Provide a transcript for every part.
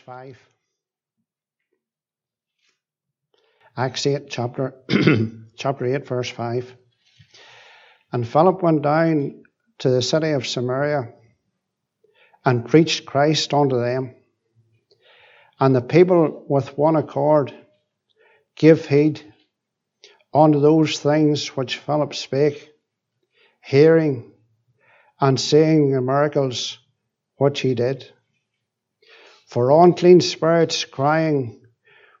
5. Acts 8, chapter, chapter 8, verse 5. And Philip went down to the city of Samaria and preached Christ unto them. And the people with one accord gave heed unto those things which Philip spake, hearing and seeing the miracles which he did. For unclean spirits crying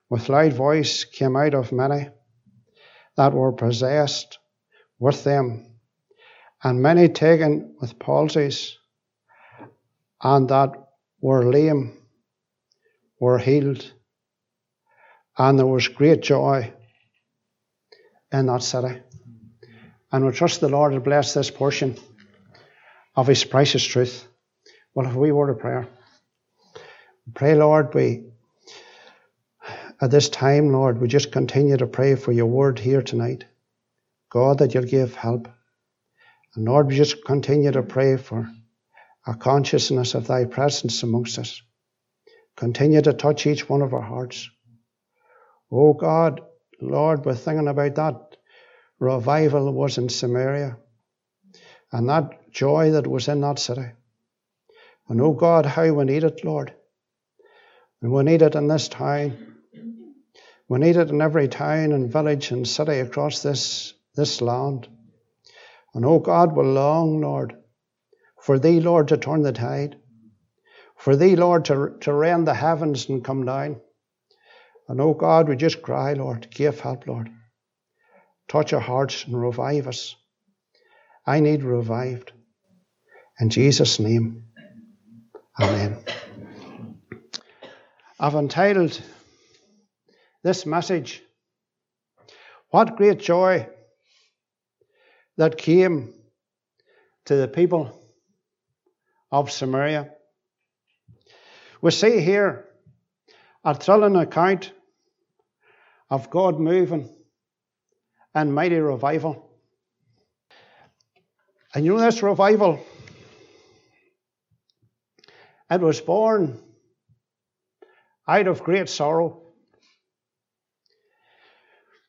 with loud voice came out of many that were possessed with them, and many taken with palsies, and that were lame were healed. And there was great joy in that city. And we trust the Lord to bless this portion of His precious truth. Well, if we were to prayer. Pray, Lord, we at this time, Lord, we just continue to pray for your word here tonight. God, that you'll give help. And Lord, we just continue to pray for a consciousness of thy presence amongst us. Continue to touch each one of our hearts. Oh God, Lord, we're thinking about that revival that was in Samaria and that joy that was in that city. And oh God, how we need it, Lord. And we need it in this town. We need it in every town and village and city across this, this land. And oh God, we long, Lord, for Thee, Lord, to turn the tide. For Thee, Lord, to, to rend the heavens and come down. And oh God, we just cry, Lord, give help, Lord. Touch our hearts and revive us. I need revived. In Jesus' name, Amen. I've entitled this message, What Great Joy That Came to the People of Samaria. We see here a thrilling account of God moving and mighty revival. And you know this revival, it was born out of great sorrow.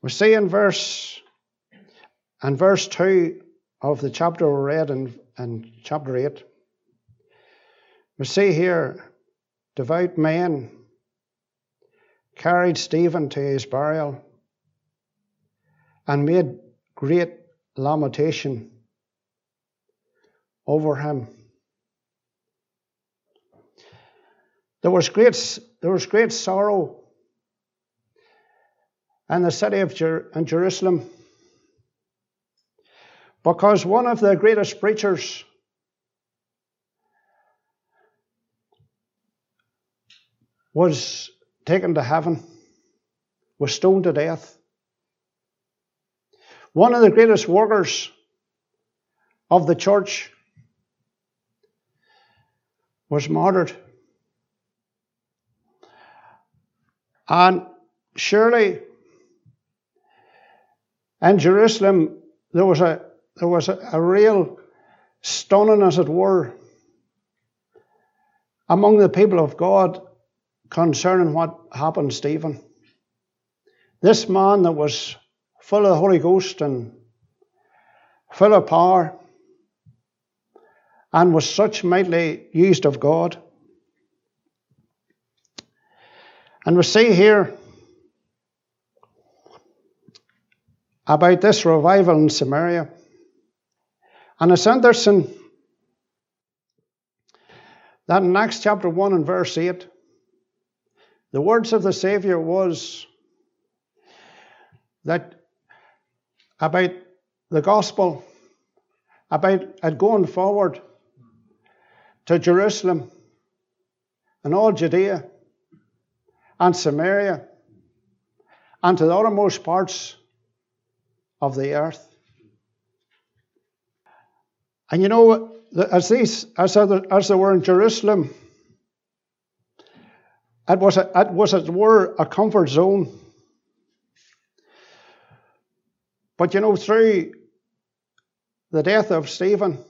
We see in verse and verse 2 of the chapter we read in, in chapter 8, we see here devout men carried Stephen to his burial and made great lamentation over him. There was great, there was great sorrow in the city of Jer- in Jerusalem because one of the greatest preachers was taken to heaven, was stoned to death. One of the greatest workers of the church was martyred. And surely in Jerusalem there was a there was a, a real stunning, as it were, among the people of God concerning what happened, Stephen. This man that was full of the Holy Ghost and full of power and was such mightily used of God. And we see here about this revival in Samaria. And it's interesting that in Acts chapter 1 and verse 8, the words of the Saviour was that about the gospel, about it going forward to Jerusalem and all Judea and Samaria and to the uttermost parts of the earth. And you know, as these, as, as they were in Jerusalem, it was, a, it was, as were, a comfort zone. But you know, through the death of Stephen,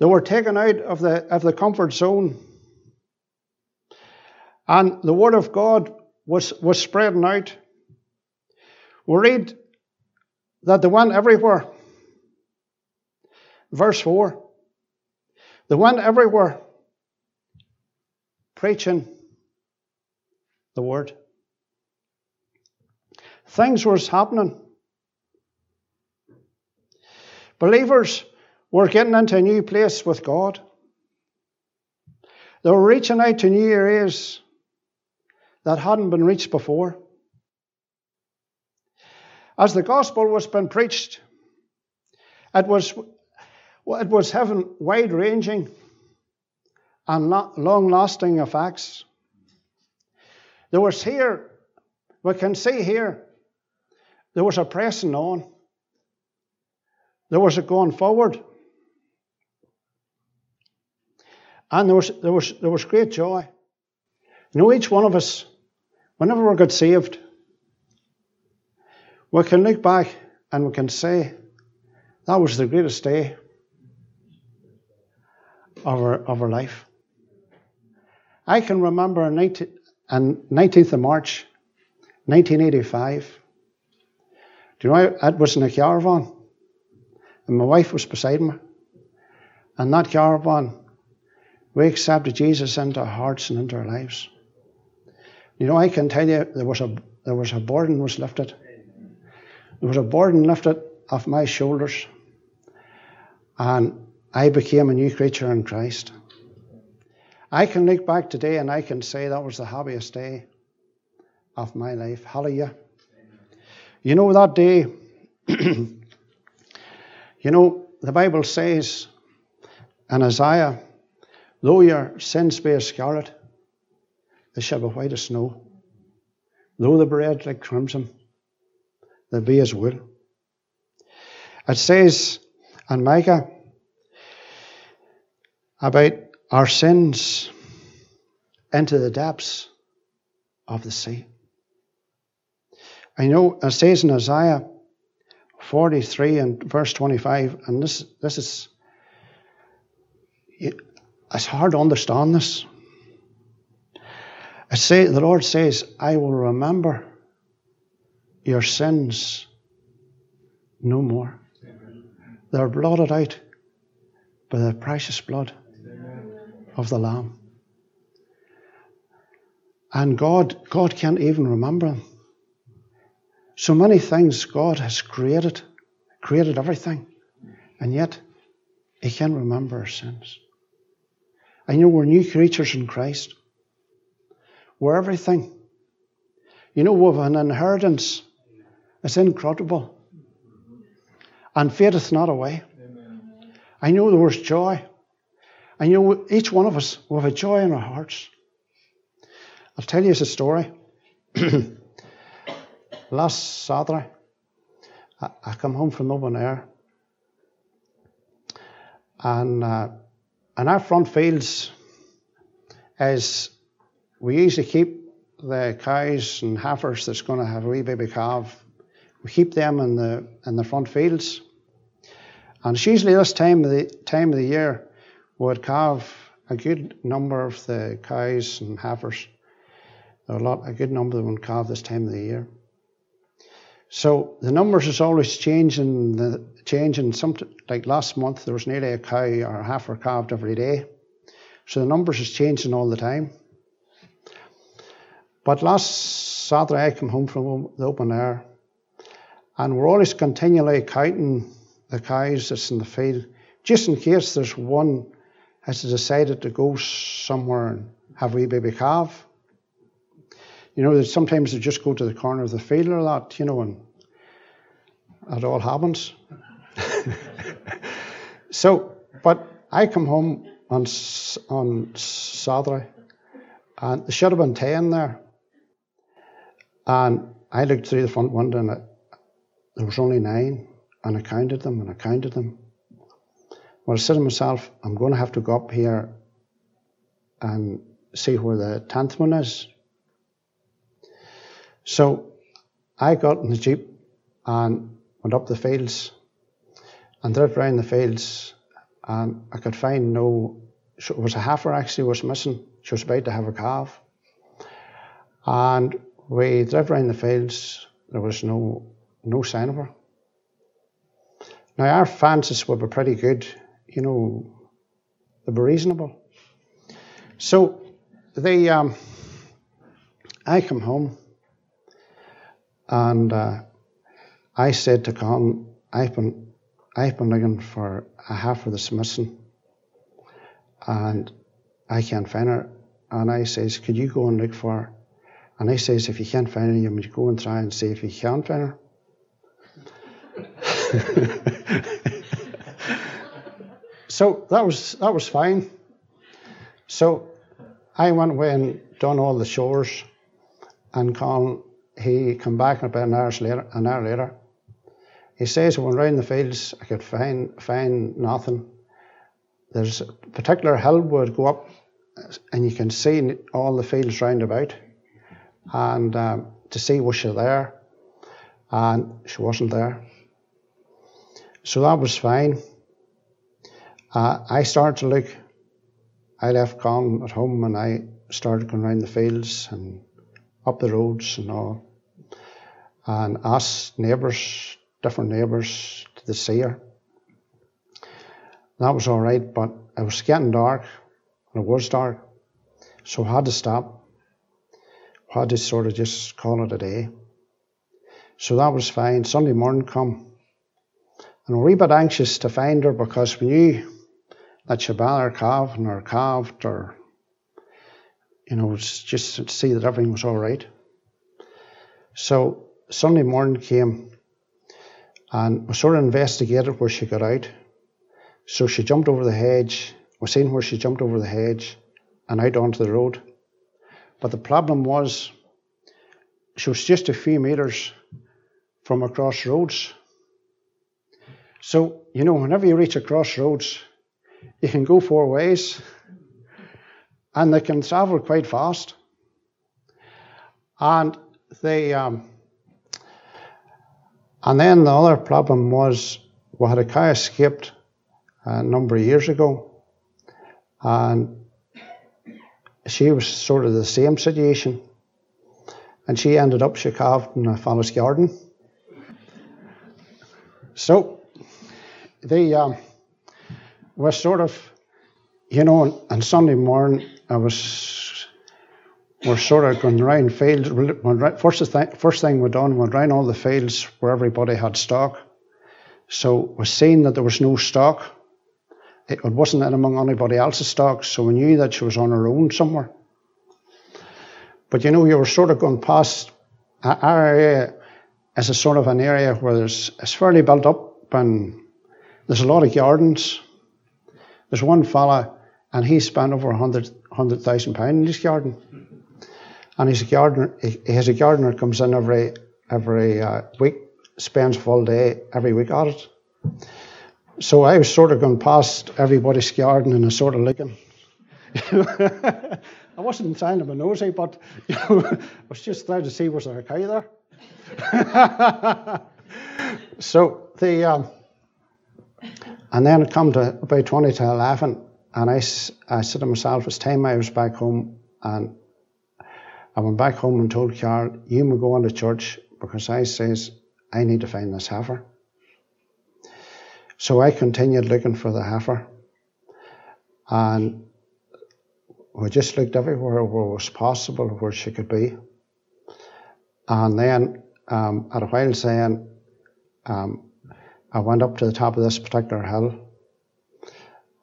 they were taken out of the, of the comfort zone And the word of God was, was spreading out. We read that they went everywhere. Verse 4 They went everywhere preaching the word. Things was happening. Believers were getting into a new place with God. They were reaching out to new areas that hadn't been reached before. As the gospel was being preached, it was, it was having wide ranging and long lasting effects. There was here, we can see here, there was a pressing on, there was a going forward. And there was, there was, there was great joy. You know, each one of us, whenever we got saved, we can look back and we can say, that was the greatest day of our, of our life. I can remember on 19, 19th of March, 1985. Do you know, I was in a caravan, and my wife was beside me. And that caravan, we accepted Jesus into our hearts and into our lives. You know, I can tell you there was a there was a burden was lifted. There was a burden lifted off my shoulders, and I became a new creature in Christ. I can look back today and I can say that was the happiest day of my life. Hallelujah. You know that day, you know, the Bible says in Isaiah Though your sins be as scarlet, they shall be white as snow. Though they be red like crimson, they'll be as wool. It says in Micah about our sins into the depths of the sea. I know it says in Isaiah 43 and verse 25, and this, this is it's hard to understand this. I say, the Lord says, I will remember your sins no more. They're blotted out by the precious blood of the Lamb. And God, God can't even remember them. So many things God has created, created everything, and yet He can't remember our sins. I know we're new creatures in Christ. We're everything. You know, we have an inheritance. It's incredible. And fadeth not away. I know there was joy. I know each one of us will have a joy in our hearts. I'll tell you a story. Last Saturday, I, I come home from open air, and uh, and our front fields is we usually keep the cows and heifers that's going to have a wee baby calf. We keep them in the in the front fields, and it's usually this time of the time of the year we would calve a good number of the cows and heifers. There are a lot, a good number of them calve this time of the year. So the numbers is always changing. The changing. Some like last month there was nearly a cow or a heifer calved every day. So the numbers is changing all the time. But last Saturday I came home from the open air, and we're always continually counting the cows that's in the field, just in case there's one has decided to go somewhere and have a wee baby calf. You know, sometimes they just go to the corner of the field or that, you know, and it all happens. so, but I come home on on Saturday, and there should have been ten there. And I looked through the front window, and there was only nine, and I counted them, and I counted them. Well, I said to myself, I'm going to have to go up here and see where the tenth one is. So I got in the Jeep and went up the fields and drove round the fields and I could find no, it was a heifer actually was missing. She was about to have a calf. And we drove around the fields. There was no no sign of her. Now our fancies were pretty good, you know, they were reasonable. So they, um, I come home and uh, I said to Con, I've been, I've been looking for a half of this missing and I can't find her. And I says, could you go and look for her? And he says, if you can't find her, you go and try and see if you can find her. so that was that was fine. So I went away and done all the chores, and Colin he come back about an hour later. An hour later, he says, "I went round the fields. I could find find nothing. There's a particular hill would go up, and you can see all the fields round about, and um, to see was she there, and she wasn't there. So that was fine. Uh, I started to look. I left Con at home and I started going around the fields and up the roads and all. And asked neighbours, different neighbours, to see her. That was all right, but it was getting dark, and it was dark, so I had to stop. I had to sort of just call it a day. So that was fine. Sunday morning come, and we were a bit anxious to find her because we knew that she'd been calved or calved or, you know, just to see that everything was all right. So Sunday morning came and we sort of investigated where she got out. So she jumped over the hedge. We seen where she jumped over the hedge and out onto the road. But the problem was she was just a few metres from a crossroads. So, you know, whenever you reach a crossroads, you can go four ways and they can travel quite fast. And they, um, and then the other problem was we had a cow escaped a number of years ago, and she was sort of the same situation, and she ended up she calved in a fellow's garden. So they um, was sort of, you know, on Sunday morning, I was, we're sort of going round fields. First thing, first thing we done, we round all the fields where everybody had stock. So we seen that there was no stock. It wasn't in among anybody else's stock, so we knew that she was on her own somewhere. But you know, you were sort of going past our area as a sort of an area where there's it's fairly built up and there's a lot of gardens. There's one fella, and he spent over a hundred hundred thousand pound in his garden. And he's a gardener. He has a gardener comes in every every uh, week, spends full day every week at it. So I was sort of going past everybody's garden and I sort of looking. I wasn't trying to be nosy, but you know, I was just trying to see was there a cow there. so the um, and then it come to about 20 to 11, and I, I said to myself, it's time I was back home. And I went back home and told Carl, you may go on to church because I says, I need to find this heifer. So I continued looking for the heifer. And we just looked everywhere where it was possible where she could be. And then um, at a while saying, um, I went up to the top of this particular hill,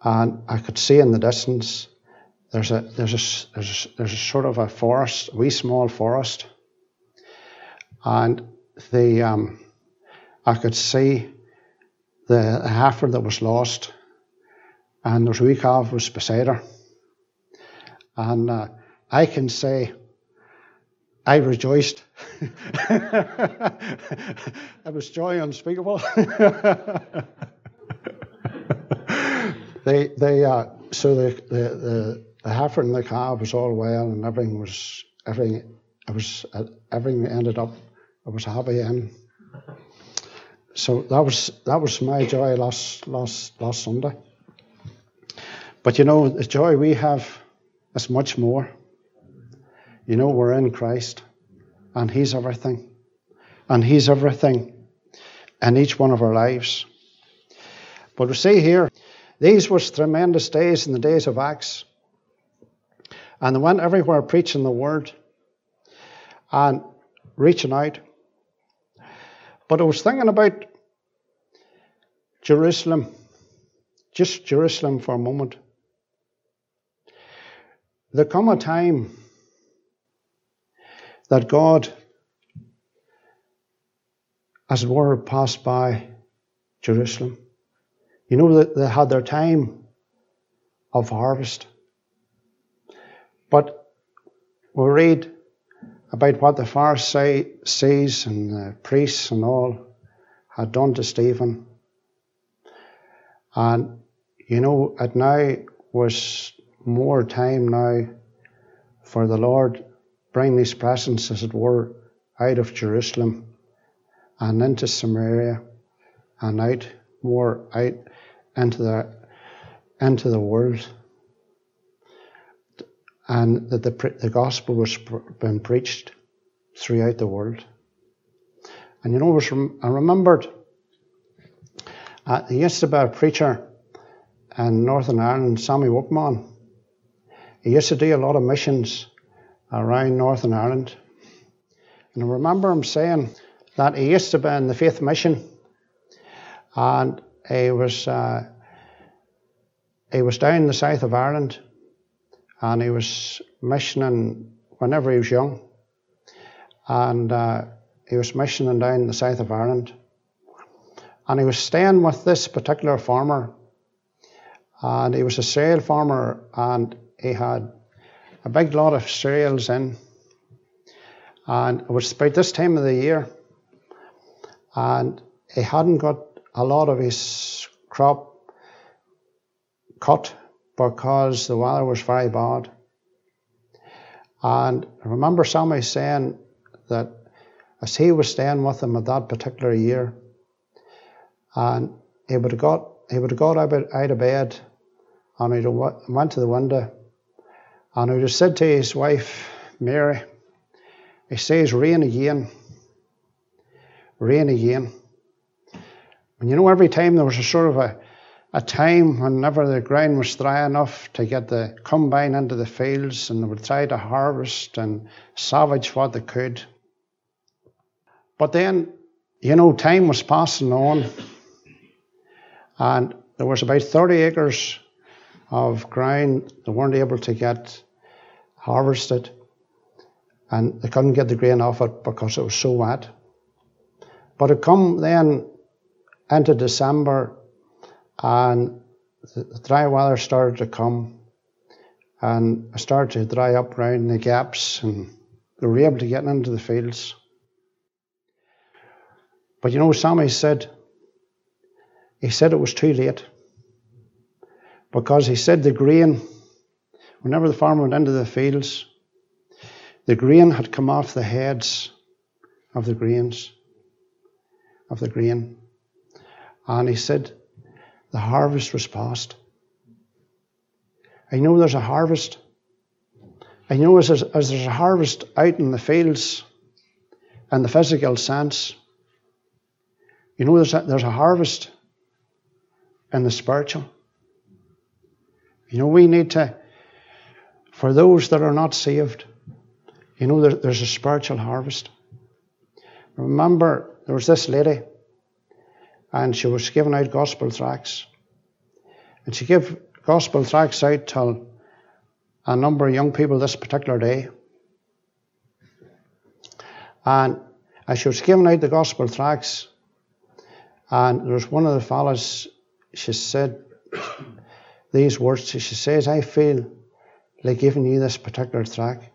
and I could see in the distance there's a there's a there's a, there's a sort of a forest, a wee small forest, and the um, I could see the, heifer that was lost, and there's a wee calf was beside her, and uh, I can say I rejoiced. it was joy unspeakable. they, they, uh, so the, the, the, the heifer and the calf was all well, and everything was, everything, it was, uh, everything ended up, it was a happy and so that was that was my joy last last last Sunday. But you know, the joy we have is much more. you know, we're in Christ and He's everything. And He's everything in each one of our lives. But we see here, these was tremendous days in the days of Acts. And they went everywhere preaching the word and reaching out. But I was thinking about Jerusalem, just Jerusalem for a moment. There come a time that God, as it were, passed by Jerusalem. You know that they had their time of harvest. But we read about what the Pharisees and the priests and all had done to Stephen. And, you know, it now was more time now for the Lord bring his presence, as it were, out of Jerusalem and into Samaria and out more out into the into the world and that the, the gospel was being preached throughout the world. And you know, I remembered uh, there used to be a preacher in Northern Ireland, Sammy Wookman. He used to do a lot of missions around Northern Ireland. And I remember him saying that he used to be in the Faith Mission and he was, uh, he was down in the south of Ireland and he was missioning whenever he was young. And uh, he was missioning down the south of Ireland. And he was staying with this particular farmer. And he was a cereal farmer and he had a big lot of cereals in. And it was about this time of the year. And he hadn't got a lot of his crop cut because the weather was very bad. And I remember somebody saying that as he was staying with him at that particular year, and he would have got he would have got out of bed and he went to the window and he would have said to his wife, Mary, he says, rain again, rain again. And you know, every time there was a sort of a a time whenever the ground was dry enough to get the combine into the fields and they would try to harvest and salvage what they could. But then, you know, time was passing on and there was about 30 acres of ground they weren't able to get harvested and they couldn't get the grain off it because it was so wet. But it come then into December and the dry weather started to come, and I started to dry up around the gaps, and we were able to get into the fields. But you know, Sammy said, he said it was too late. Because he said the grain, whenever the farmer went into the fields, the grain had come off the heads of the grains, of the grain. And he said, the harvest was past. I know there's a harvest. I know as, as there's a harvest out in the fields in the physical sense, you know there's a, there's a harvest in the spiritual. You know, we need to, for those that are not saved, you know, there, there's a spiritual harvest. Remember, there was this lady and she was giving out gospel tracts. And she gave gospel tracts out to a number of young people this particular day. And as she was giving out the gospel tracts, and there was one of the fellows, she said these words. She says, I feel like giving you this particular tract.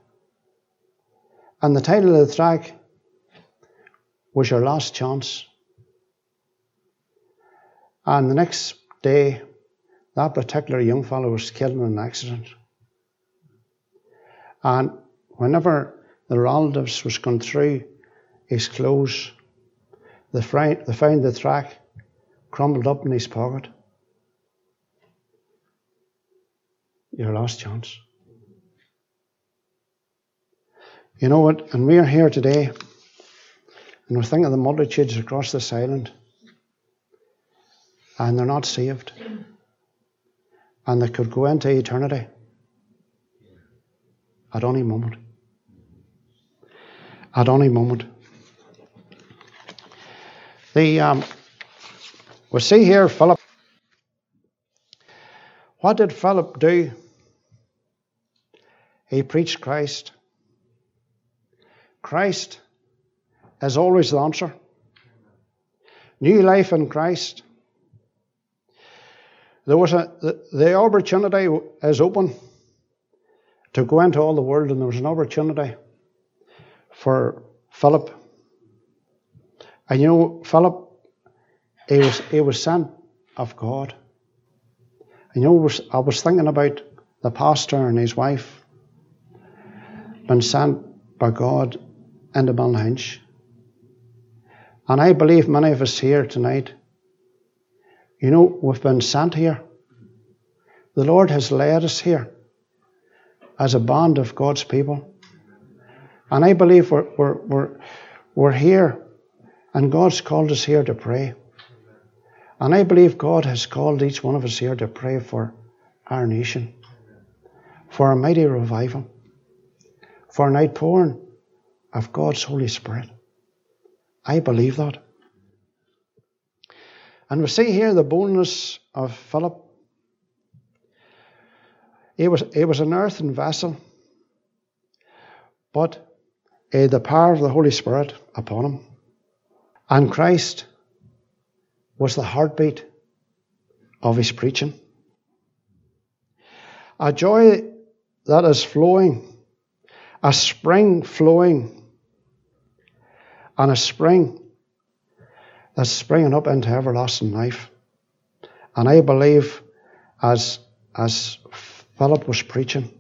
And the title of the tract was Your Last Chance. And the next day, that particular young fellow was killed in an accident. And whenever the relatives was going through his clothes, they found, they found the track crumbled up in his pocket. Your last chance. You know what? And we are here today, and we're thinking of the multitudes across this island, and they're not saved, and they could go into eternity at any moment. At any moment. The um, we see here Philip. What did Philip do? He preached Christ. Christ is always the answer. New life in Christ. There was a the, the opportunity is open to go into all the world, and there was an opportunity for Philip. And you know, Philip, he was he was sent of God. And you know, I was thinking about the pastor and his wife been sent by God into Ballynahinch. And I believe many of us here tonight, you know, we've been sent here. The Lord has led us here as a band of God's people. And I believe we're, we're, we're, we're here, and God's called us here to pray. And I believe God has called each one of us here to pray for our nation, for a mighty revival, for an outpouring of God's Holy Spirit. I believe that. And we see here the boldness of Philip. He was, he was an earthen vessel, but the power of the Holy Spirit upon him. And Christ was the heartbeat of his preaching. A joy that is flowing, a spring flowing and a spring that's springing up into everlasting life. And I believe, as, as Philip was preaching,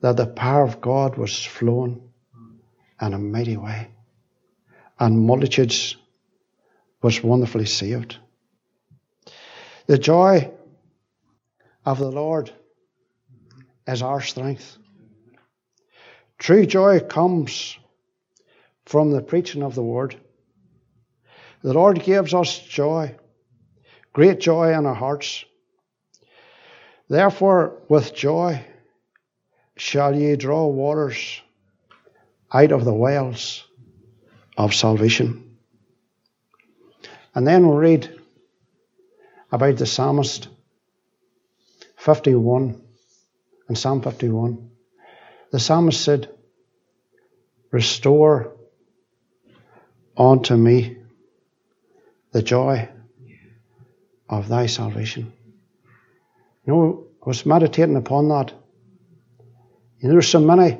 that the power of God was flowing in a mighty way. And multitudes was wonderfully saved. The joy of the Lord is our strength. True joy comes from the preaching of the word. The Lord gives us joy, great joy in our hearts. Therefore, with joy shall ye draw waters out of the wells of salvation. And then we'll read about the psalmist 51 in Psalm 51. The psalmist said, Restore unto me the joy of thy salvation. You know, I was meditating upon that. You know, there's so many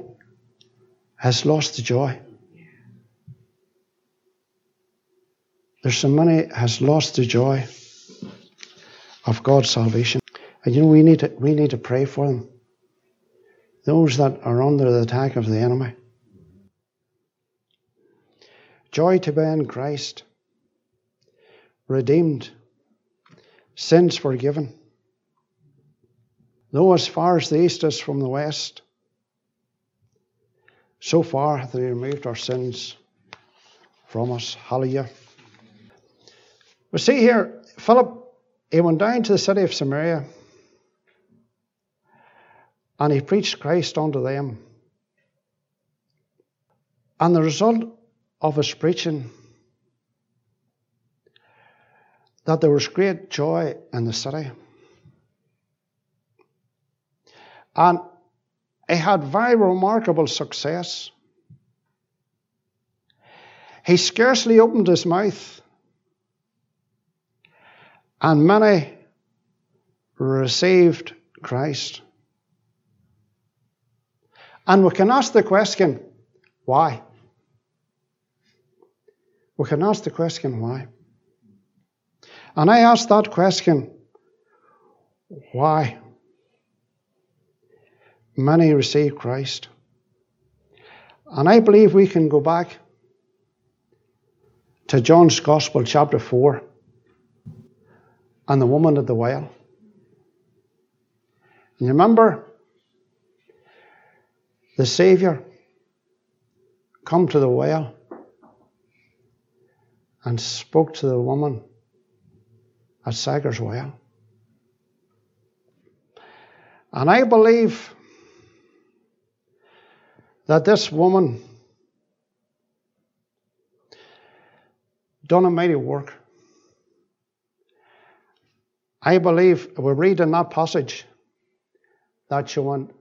has lost the joy. There's so many has lost the joy of God's salvation. And you know, we need to, we need to pray for them. Those that are under the attack of the enemy. Joy to be in Christ, redeemed, sins forgiven. Though as far as the east is from the west, so far hath He removed our sins from us. Hallelujah. We see here, Philip, he went down to the city of Samaria and he preached Christ unto them. And the result of his preaching that there was great joy in the city. And he had very remarkable success. He scarcely opened his mouth, and many received Christ. And we can ask the question why? we can ask the question why. And I ask that question why? Many receive Christ. And I believe we can go back to John's Gospel, chapter 4, and the woman at the well. You remember the Saviour come to the well and spoke to the woman at Sychar's well. And I believe that this woman done a mighty work. I believe we read in that passage that she went,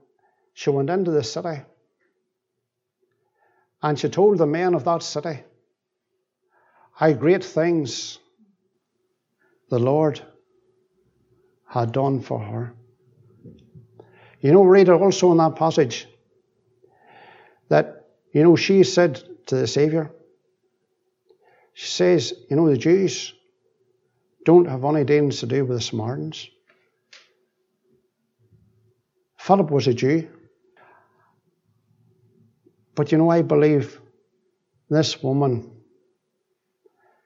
she went into the city and she told the men of that city how great things the Lord had done for her. You know, read it also in that passage that, you know, she said to the Saviour, she says, you know, the Jews don't have any dealings to do with the Samaritans. Philip was a Jew. But you know, I believe this woman,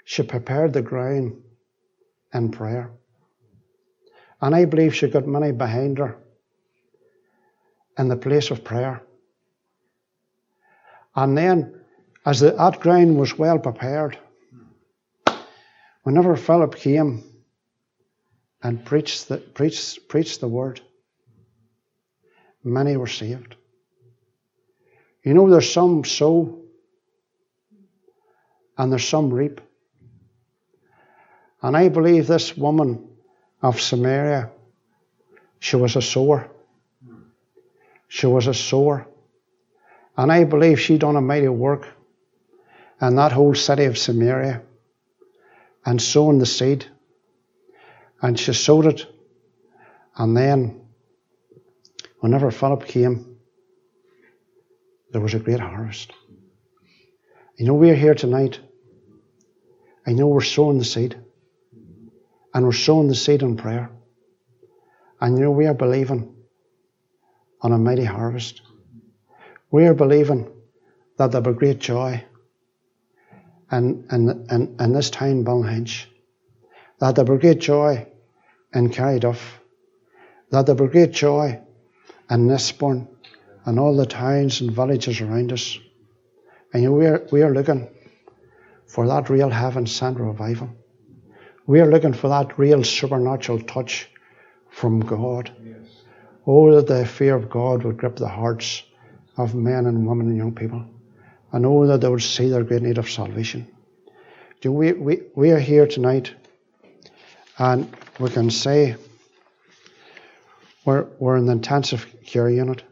she prepared the ground in prayer. And I believe she got many behind her in the place of prayer. And then, as the, that ground was well prepared, whenever Philip came and preached the, preached, preached the word, many were saved. You know, there's some sow and there's some reap. And I believe this woman of Samaria, she was a sower. She was a sower. And I believe she done a mighty work in that whole city of Samaria and sowing the seed. And she sowed it. And then, whenever Philip came, there was a great harvest. You know, we're here tonight. I know we're sowing the seed. And we're sowing the seed in prayer. And you know, we are believing on a mighty harvest. We are believing that there'll be great joy in, in, in, in this town, Ballynahinch. That there'll be great joy in Carryduff. That there'll be great joy in Lisburn and all the towns and villages around us. And you know, we are, we are looking for that real heaven sent revival. We are looking for that real supernatural touch from God. Yes. Oh, that the fear of God would grip the hearts of men and women and young people. And oh, that they would see their great need of salvation. Do we, we, we are here tonight and we can say we're, we're in the intensive care unit.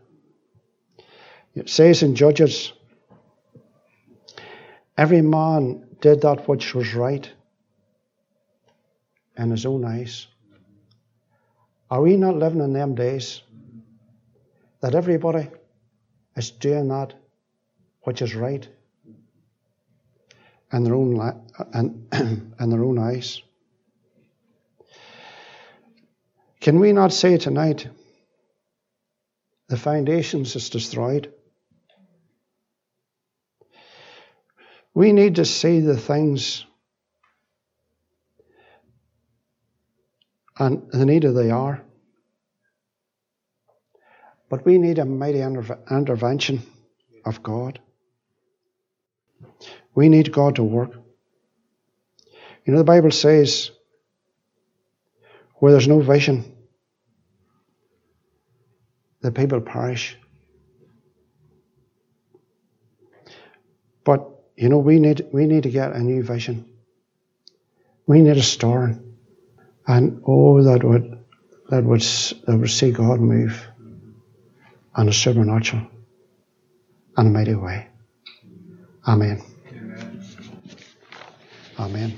It says in Judges, every man did that which was right in his own eyes. Are we not living in them days that everybody is doing that which is right in their own in, in their own eyes? Can we not say tonight the foundations is destroyed? We need to see the things and the neither they are. But we need a mighty intervention of God. We need God to work. You know, the Bible says, where there's no vision, the people perish. But you know, we need we need to get a new vision. We need a story. And oh, that would, that would, that would see God move in a supernatural and a mighty way. Amen. Amen. Amen.